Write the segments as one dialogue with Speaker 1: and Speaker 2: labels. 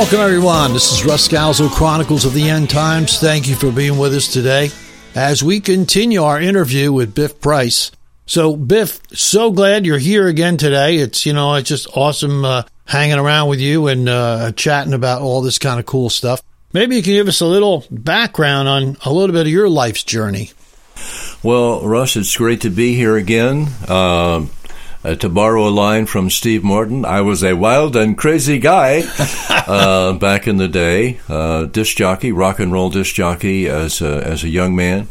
Speaker 1: Welcome, everyone. This is Russ Scalzo, Chronicles of the End Times. Thank you for being with us today as we continue our interview with Biff Price. So, Biff, so glad you're here again today. It's, you know, it's just awesome uh, hanging around with you and uh, chatting about all this kind of cool stuff. Maybe you can give us a little background on a little bit of your life's journey.
Speaker 2: Well, Russ, it's great to be here again. Uh, uh, to borrow a line from Steve Martin, I was a wild and crazy guy uh, back in the day. Uh, disc jockey, rock and roll disc jockey as a, as a young man,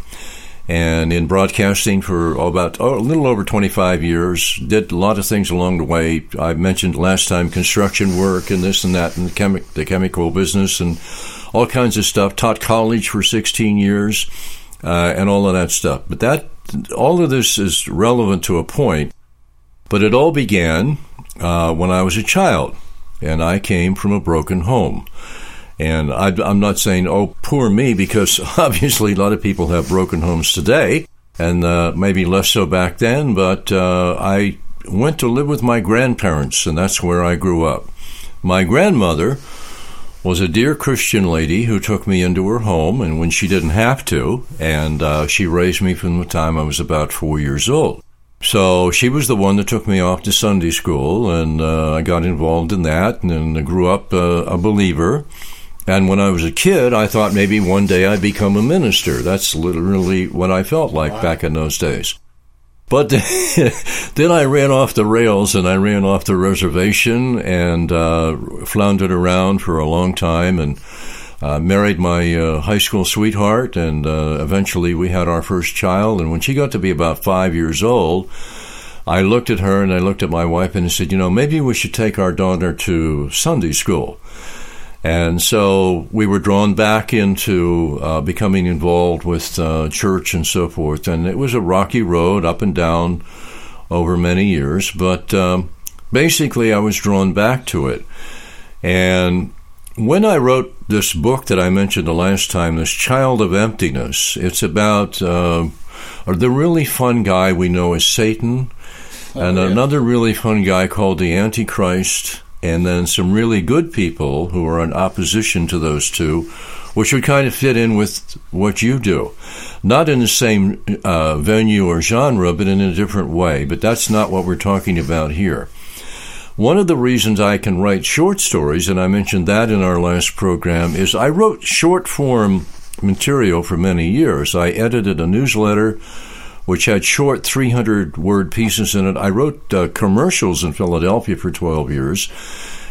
Speaker 2: and in broadcasting for about oh, a little over 25 years. Did a lot of things along the way. I mentioned last time construction work and this and that, and the, chemi- the chemical business and all kinds of stuff. Taught college for 16 years, uh, and all of that stuff. But that all of this is relevant to a point but it all began uh, when I was a child, and I came from a broken home. And I, am not saying, oh, poor me, because obviously a lot of people have broken homes today, and uh, maybe less so back then, but uh, I went to live with my grandparents, and that's where I grew up. My grandmother was a dear Christian lady who took me into her home, and when she didn't have to, and uh, she raised me from the time I was about four years old. So she was the one that took me off to Sunday school, and uh, I got involved in that, and then grew up uh, a believer. And when I was a kid, I thought maybe one day I'd become a minister. That's literally what I felt like wow. back in those days. But then I ran off the rails and I ran off the reservation and uh, floundered around for a long time and uh, married my uh, high school sweetheart, and uh, eventually we had our first child. And when she got to be about five years old, I looked at her and I looked at my wife and I said, you know, maybe we should take our daughter to Sunday school. And so we were drawn back into uh, becoming involved with uh, church and so forth. And it was a rocky road up and down over many years, but um, basically I was drawn back to it. And when I wrote this book that I mentioned the last time, this Child of Emptiness, it's about uh, the really fun guy we know as Satan, oh, and yeah. another really fun guy called the Antichrist, and then some really good people who are in opposition to those two, which would kind of fit in with what you do. Not in the same uh, venue or genre, but in a different way. But that's not what we're talking about here. One of the reasons I can write short stories, and I mentioned that in our last program, is I wrote short form material for many years. I edited a newsletter which had short 300 word pieces in it. I wrote uh, commercials in Philadelphia for 12 years.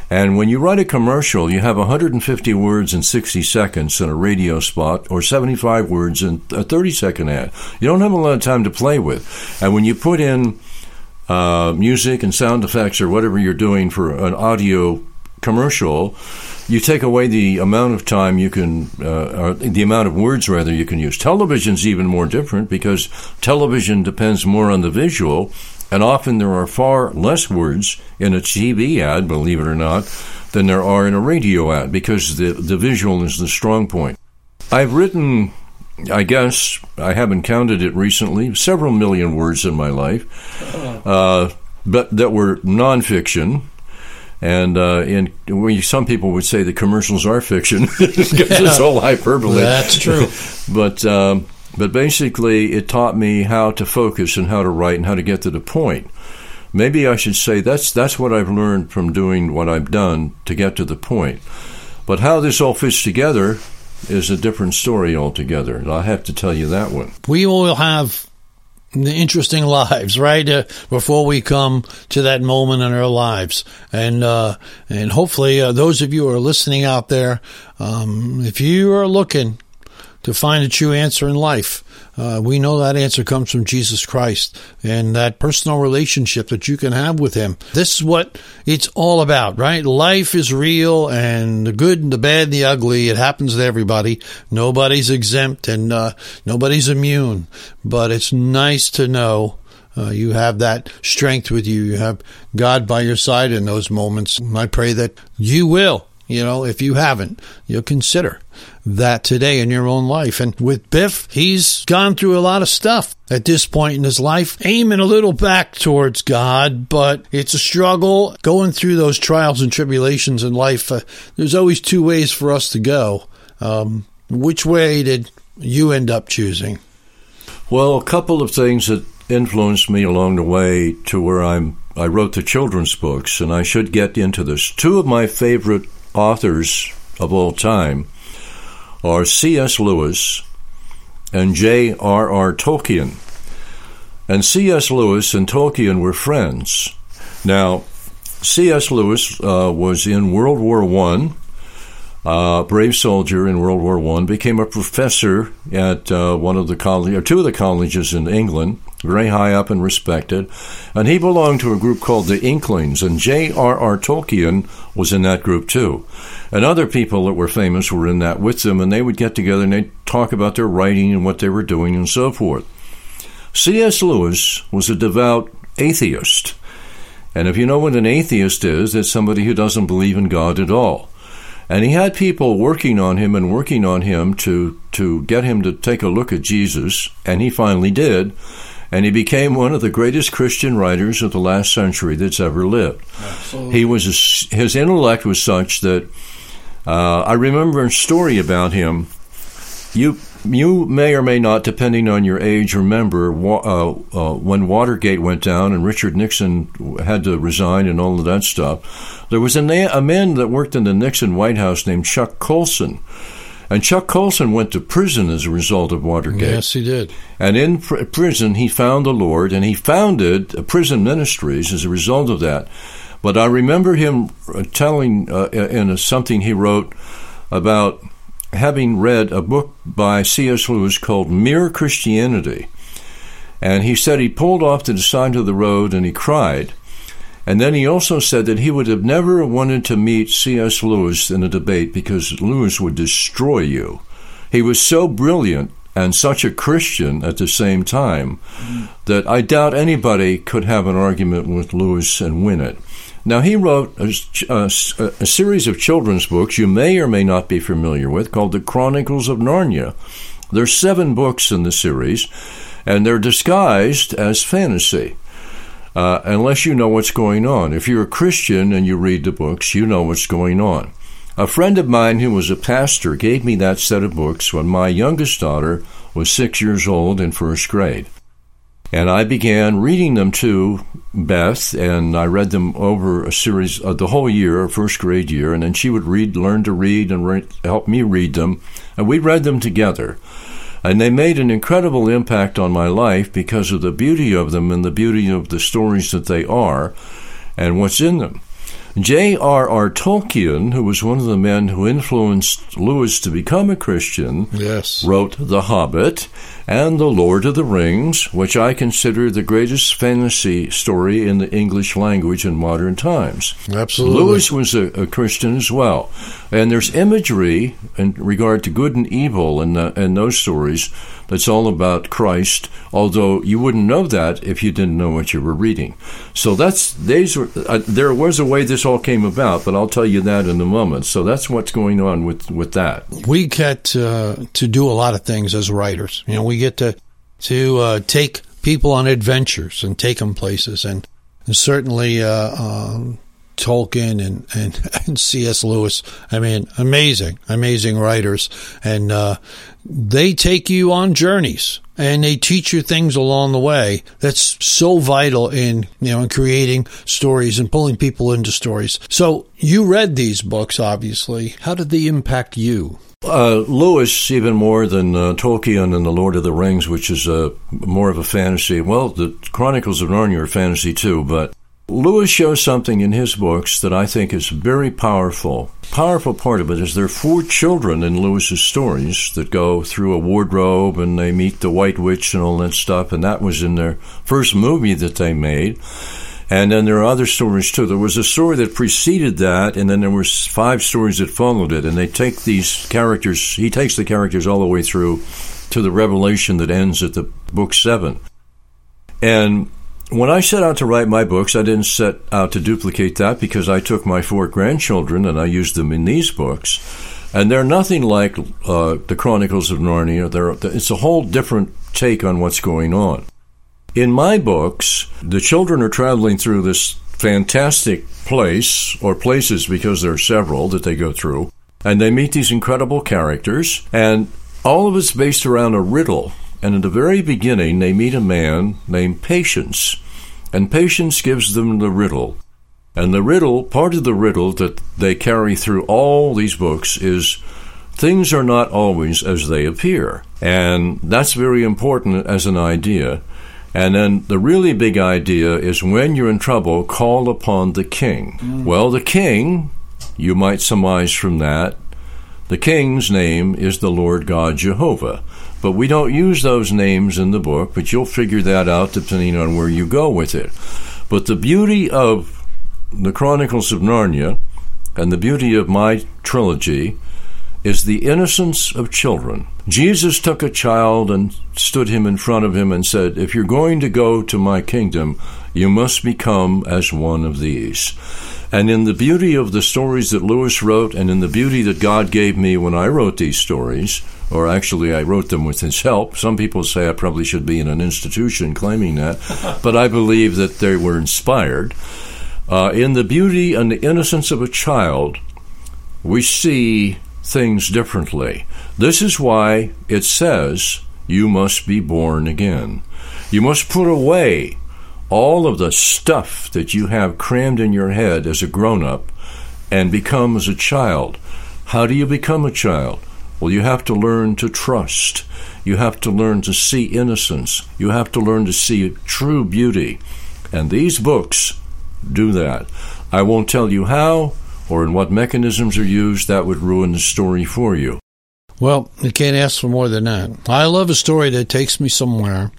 Speaker 2: And when you write a commercial, you have 150 words in 60 seconds in a radio spot or 75 words in a 30 second ad. You don't have a lot of time to play with. And when you put in uh, music and sound effects or whatever you're doing for an audio commercial, you take away the amount of time you can, uh, the amount of words rather you can use. Television's even more different because television depends more on the visual, and often there are far less words in a TV ad, believe it or not, than there are in a radio ad because the the visual is the strong point. I've written I guess I haven't counted it recently. Several million words in my life, uh, but that were nonfiction. And uh, in we, some people would say the commercials are fiction because yeah. it's all hyperbole.
Speaker 1: That's true.
Speaker 2: but um, but basically, it taught me how to focus and how to write and how to get to the point. Maybe I should say that's that's what I've learned from doing what I've done to get to the point. But how this all fits together is a different story altogether. I have to tell you that one.
Speaker 1: We all have the interesting lives, right? Uh, before we come to that moment in our lives, and uh, and hopefully uh, those of you who are listening out there, um, if you are looking to find a true answer in life, uh, we know that answer comes from Jesus Christ and that personal relationship that you can have with Him. This is what it's all about, right? Life is real and the good, and the bad, and the ugly. It happens to everybody. Nobody's exempt and uh, nobody's immune. But it's nice to know uh, you have that strength with you. You have God by your side in those moments. I pray that you will You know, if you haven't, you'll consider that today in your own life. And with Biff, he's gone through a lot of stuff at this point in his life, aiming a little back towards God, but it's a struggle going through those trials and tribulations in life. Uh, there's always two ways for us to go. Um, which way did you end up choosing?
Speaker 2: Well, a couple of things that influenced me along the way to where I'm I wrote the children's books and I should get into this. Two of my favorite authors of all time are C.S. Lewis and J.R.R. Tolkien. And C.S. Lewis and Tolkien were friends. Now, C.S. Lewis uh, was in World War One uh, brave soldier in World War One, became a professor at uh, one of the college or two of the colleges in England, very high up and respected, and he belonged to a group called the Inklings, and J.R.R. Tolkien was in that group too, and other people that were famous were in that with them, and they would get together and they'd talk about their writing and what they were doing and so forth. C.S. Lewis was a devout atheist. And if you know what an atheist is, it's somebody who doesn't believe in God at all. And he had people working on him and working on him to, to get him to take a look at Jesus, and he finally did. And he became one of the greatest Christian writers of the last century that's ever lived. Absolutely. He was a, his intellect was such that uh, I remember a story about him. You you may or may not, depending on your age, remember uh, uh, when Watergate went down and Richard Nixon had to resign and all of that stuff. There was a, na- a man that worked in the Nixon White House named Chuck Colson. And Chuck Colson went to prison as a result of Watergate.
Speaker 1: Yes, he did.
Speaker 2: And in pr- prison, he found the Lord and he founded prison ministries as a result of that. But I remember him uh, telling uh, in a, something he wrote about having read a book by C.S. Lewis called Mere Christianity. And he said he pulled off to the side of the road and he cried. And then he also said that he would have never wanted to meet C.S. Lewis in a debate because Lewis would destroy you. He was so brilliant and such a Christian at the same time that I doubt anybody could have an argument with Lewis and win it. Now, he wrote a, a, uh, uh, a, series of children's books you may or may not be familiar with called The Chronicles of Narnia. There's seven books in the series, and they're disguised as fantasy. Uh, unless you know what's going on. If you're a Christian and you read the books, you know what's going on. A friend of mine who was a pastor gave me that set of books when my youngest daughter was six years old in first grade. And I began reading them to Beth, and I read them over a series of uh, the whole year, first grade year, and then she would read, learn to read, and re- help me read them. And we read them together. And they made an incredible impact on my life because of the beauty of them and the beauty of the stories that they are and what's in them. J.R.R. Tolkien, who was one of the men who influenced Lewis to become a Christian,
Speaker 1: yes.
Speaker 2: wrote The Hobbit and The Lord of the Rings, which I consider the greatest fantasy story in the English language in modern times.
Speaker 1: Absolutely.
Speaker 2: Lewis was a, a Christian as well. And there's imagery in regard to good and evil in, the, in those stories that's all about Christ, although you wouldn't know that if you didn't know what you were reading. So that's these were, uh, there was a way this all came about, but I'll tell you that in a moment. So that's what's going on with, with that.
Speaker 1: We get uh, to do a lot of things as writers. You know, we get to to uh, take people on adventures and take them places, and, and certainly uh, um, Tolkien and, and, and C.S. Lewis. I mean, amazing, amazing writers. And uh, they take you on journeys and they teach you things along the way that's so vital in you know in creating stories and pulling people into stories so you read these books obviously how did they impact you
Speaker 2: uh, Lewis, even more than uh, Tolkien and The Lord of the Rings, which is uh, more of a fantasy. Well, the Chronicles of Narnia are fantasy too, but Lewis shows something in his books that I think is very powerful. Powerful part of it is there are four children in Lewis's stories that go through a wardrobe and they meet the White Witch and all that stuff, and that was in their first movie that they made. And then there are other stories too. There was a story that preceded that, and then there were five stories that followed it. And they take these characters. He takes the characters all the way through to the revelation that ends at the book seven. And when I set out to write my books, I didn't set out to duplicate that because I took my four grandchildren and I used them in these books. And they're nothing like uh, the Chronicles of Narnia. They're, it's a whole different take on what's going on. In my books, the children are traveling through this fantastic place, or places because there are several that they go through, and they meet these incredible characters, and all of it's based around a riddle. And in the very beginning, they meet a man named Patience, and Patience gives them the riddle. And the riddle, part of the riddle that they carry through all these books is things are not always as they appear. And that's very important as an idea. And then the really big idea is when you're in trouble, call upon the king. Mm. Well, the king, you might surmise from that, the king's name is the Lord God Jehovah. But we don't use those names in the book, but you'll figure that out depending on where you go with it. But the beauty of the Chronicles of Narnia and the beauty of my trilogy is the innocence of children. Jesus took a child and stood him in front of him and said, If you're going to go to my kingdom, you must become as one of these. And in the beauty of the stories that Lewis wrote, and in the beauty that God gave me when I wrote these stories, or actually I wrote them with his help. Some people say I probably should be in an institution claiming that, but I believe that they were inspired. Uh, in the beauty and the innocence of a child, we see things differently. This is why it says you must be born again. You must put away all of the stuff that you have crammed in your head as a grown up and become as a child. How do you become a child? Well, you have to learn to trust. You have to learn to see innocence. You have to learn to see true beauty. And these books do that. I won't tell you how or in what mechanisms are used. That would ruin the story for you.
Speaker 1: Well, you can't ask for more than that. I love a story that takes me somewhere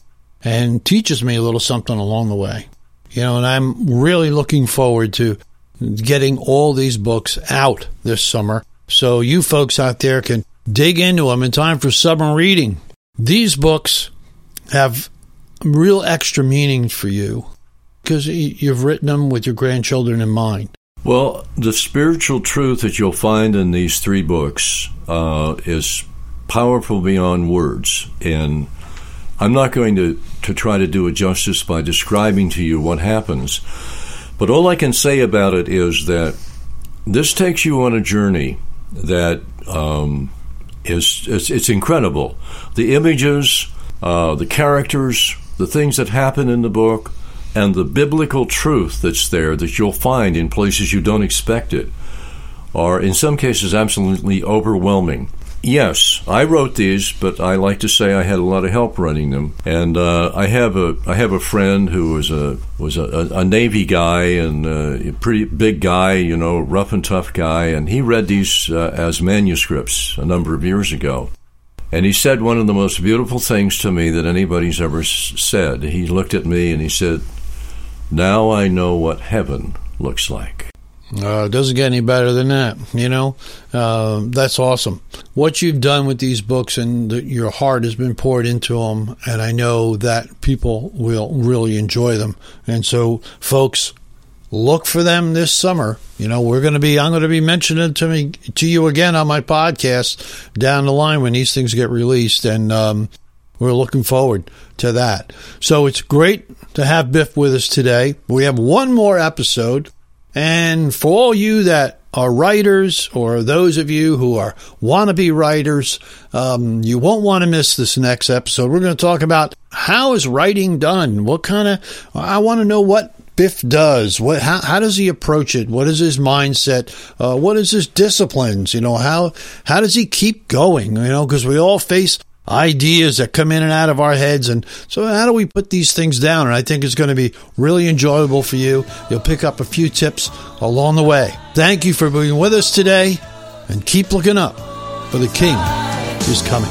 Speaker 1: and teaches me a little something along the way. You know, and I'm really looking forward to getting all these books out this summer so you folks out there can dig into them in time for summer reading. These books have real extra meaning for you because you've written them with your grandchildren in mind.
Speaker 2: Well, the spiritual truth that you'll find in these three books uh, is powerful beyond words. And I'm not going to, to try to do it justice by describing to you what happens. But all I can say about it is that this takes you on a journey that um, is it's, it's, incredible. The images, uh, the characters, the things that happen in the book, and the biblical truth that's there that you'll find in places you don't expect it are in some cases absolutely overwhelming. Yes, I wrote these, but I like to say I had a lot of help running them. And uh, I have a I have a friend who was a was a, a Navy guy and uh, a pretty big guy, you know, rough and tough guy, and he read these uh, as manuscripts a number of years ago. And he said one of the most beautiful things to me that anybody's ever said. He looked at me and he said, "Now I know what heaven looks like."
Speaker 1: Uh, it doesn't get any better than that, you know. Uh, that's awesome. What you've done with these books and the, your heart has been poured into them, and I know that people will really enjoy them. And so, folks, look for them this summer. You know, we're going to be, I'm going to be mentioning to me to you again on my podcast down the line when these things get released, and um, we're looking forward to that. So it's great to have Biff with us today. We have one more episode and for all you that are writers or those of you who are wannabe writers, um, you won't want to miss this next episode. We're going to talk about how is writing done? What kind of, I want to know what Biff does. What, how, how does he approach it? What is his mindset? Uh, what is his disciplines? You know, how, how does he keep going? You know, because we all face ideas that come in and out of our heads. And so, how do we put these things down? And I think it's going to be really enjoyable for you. You'll pick up a few tips along the way. Thank you for being with us today, and keep looking up, for the King is coming.